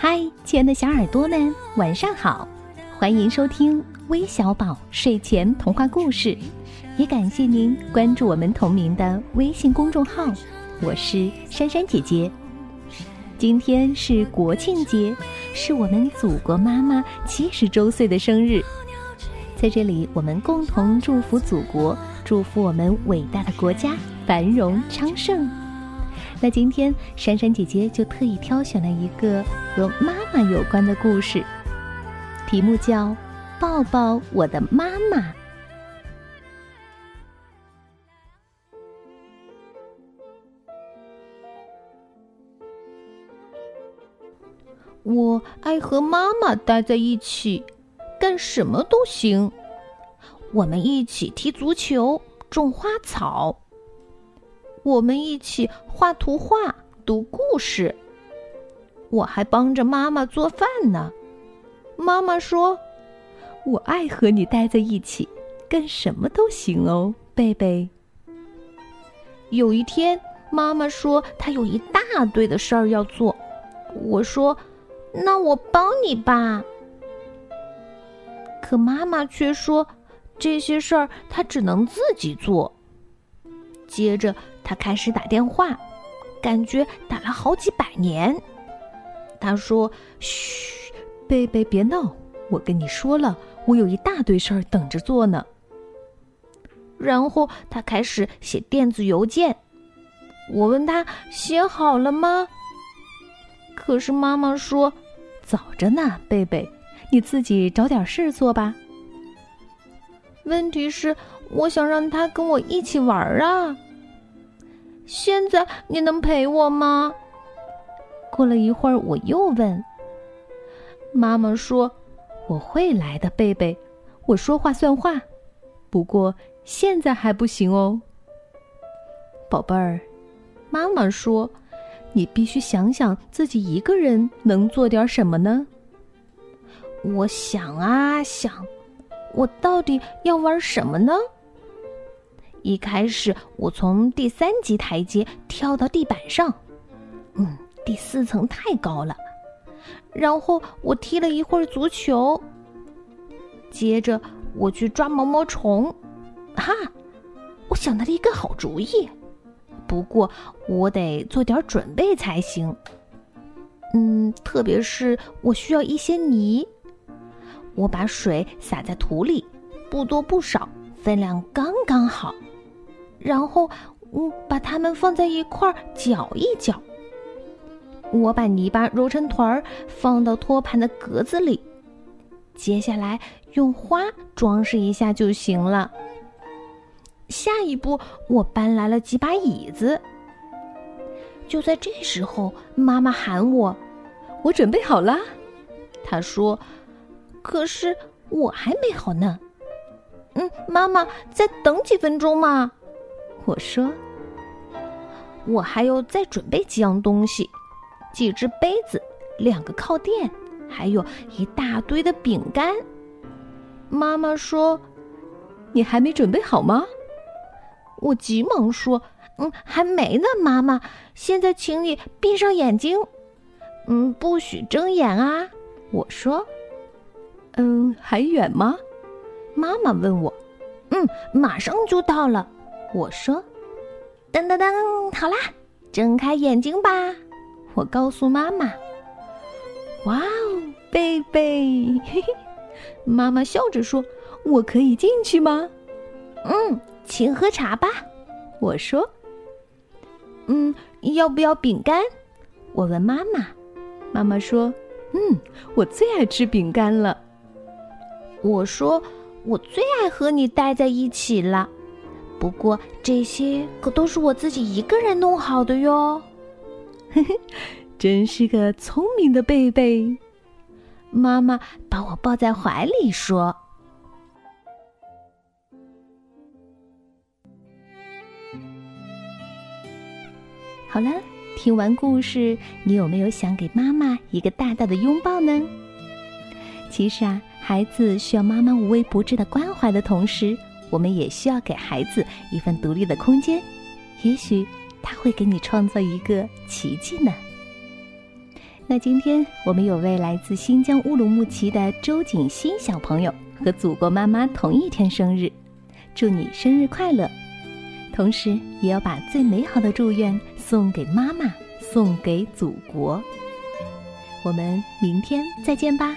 嗨，亲爱的小耳朵们，晚上好！欢迎收听微小宝睡前童话故事，也感谢您关注我们同名的微信公众号。我是珊珊姐姐。今天是国庆节，是我们祖国妈妈七十周岁的生日。在这里，我们共同祝福祖国，祝福我们伟大的国家繁荣昌盛。那今天，珊珊姐姐就特意挑选了一个和妈妈有关的故事，题目叫《抱抱我的妈妈》。我爱和妈妈待在一起，干什么都行。我们一起踢足球，种花草。我们一起画图画、读故事。我还帮着妈妈做饭呢。妈妈说：“我爱和你待在一起，干什么都行哦，贝贝。”有一天，妈妈说她有一大堆的事儿要做。我说：“那我帮你吧。”可妈妈却说：“这些事儿她只能自己做。”接着。他开始打电话，感觉打了好几百年。他说：“嘘，贝贝别闹，我跟你说了，我有一大堆事儿等着做呢。”然后他开始写电子邮件。我问他写好了吗？可是妈妈说：“早着呢，贝贝，你自己找点事做吧。”问题是，我想让他跟我一起玩儿啊。现在你能陪我吗？过了一会儿，我又问。妈妈说：“我会来的，贝贝，我说话算话。不过现在还不行哦，宝贝儿。”妈妈说：“你必须想想自己一个人能做点什么呢？”我想啊想，我到底要玩什么呢？一开始，我从第三级台阶跳到地板上，嗯，第四层太高了。然后我踢了一会儿足球，接着我去抓毛毛虫。哈，我想到了一个好主意，不过我得做点准备才行。嗯，特别是我需要一些泥。我把水洒在土里，不多不少，分量刚刚好。然后，嗯，把它们放在一块儿搅一搅。我把泥巴揉成团儿，放到托盘的格子里。接下来用花装饰一下就行了。下一步，我搬来了几把椅子。就在这时候，妈妈喊我：“我准备好了。”她说：“可是我还没好呢。”嗯，妈妈，再等几分钟嘛。我说：“我还要再准备几样东西，几只杯子，两个靠垫，还有一大堆的饼干。”妈妈说：“你还没准备好吗？”我急忙说：“嗯，还没呢，妈妈。现在请你闭上眼睛，嗯，不许睁眼啊。”我说：“嗯，还远吗？”妈妈问我：“嗯，马上就到了。”我说：“噔噔噔，好啦，睁开眼睛吧。”我告诉妈妈：“哇哦，贝贝！”嘿嘿，妈妈笑着说：“我可以进去吗？”“嗯，请喝茶吧。”我说。“嗯，要不要饼干？”我问妈妈。妈妈说：“嗯，我最爱吃饼干了。”我说：“我最爱和你待在一起了。”不过这些可都是我自己一个人弄好的哟，嘿嘿，真是个聪明的贝贝。妈妈把我抱在怀里说：“好了，听完故事，你有没有想给妈妈一个大大的拥抱呢？其实啊，孩子需要妈妈无微不至的关怀的同时。”我们也需要给孩子一份独立的空间，也许他会给你创造一个奇迹呢。那今天我们有位来自新疆乌鲁木齐的周景欣小朋友和祖国妈妈同一天生日，祝你生日快乐！同时，也要把最美好的祝愿送给妈妈，送给祖国。我们明天再见吧，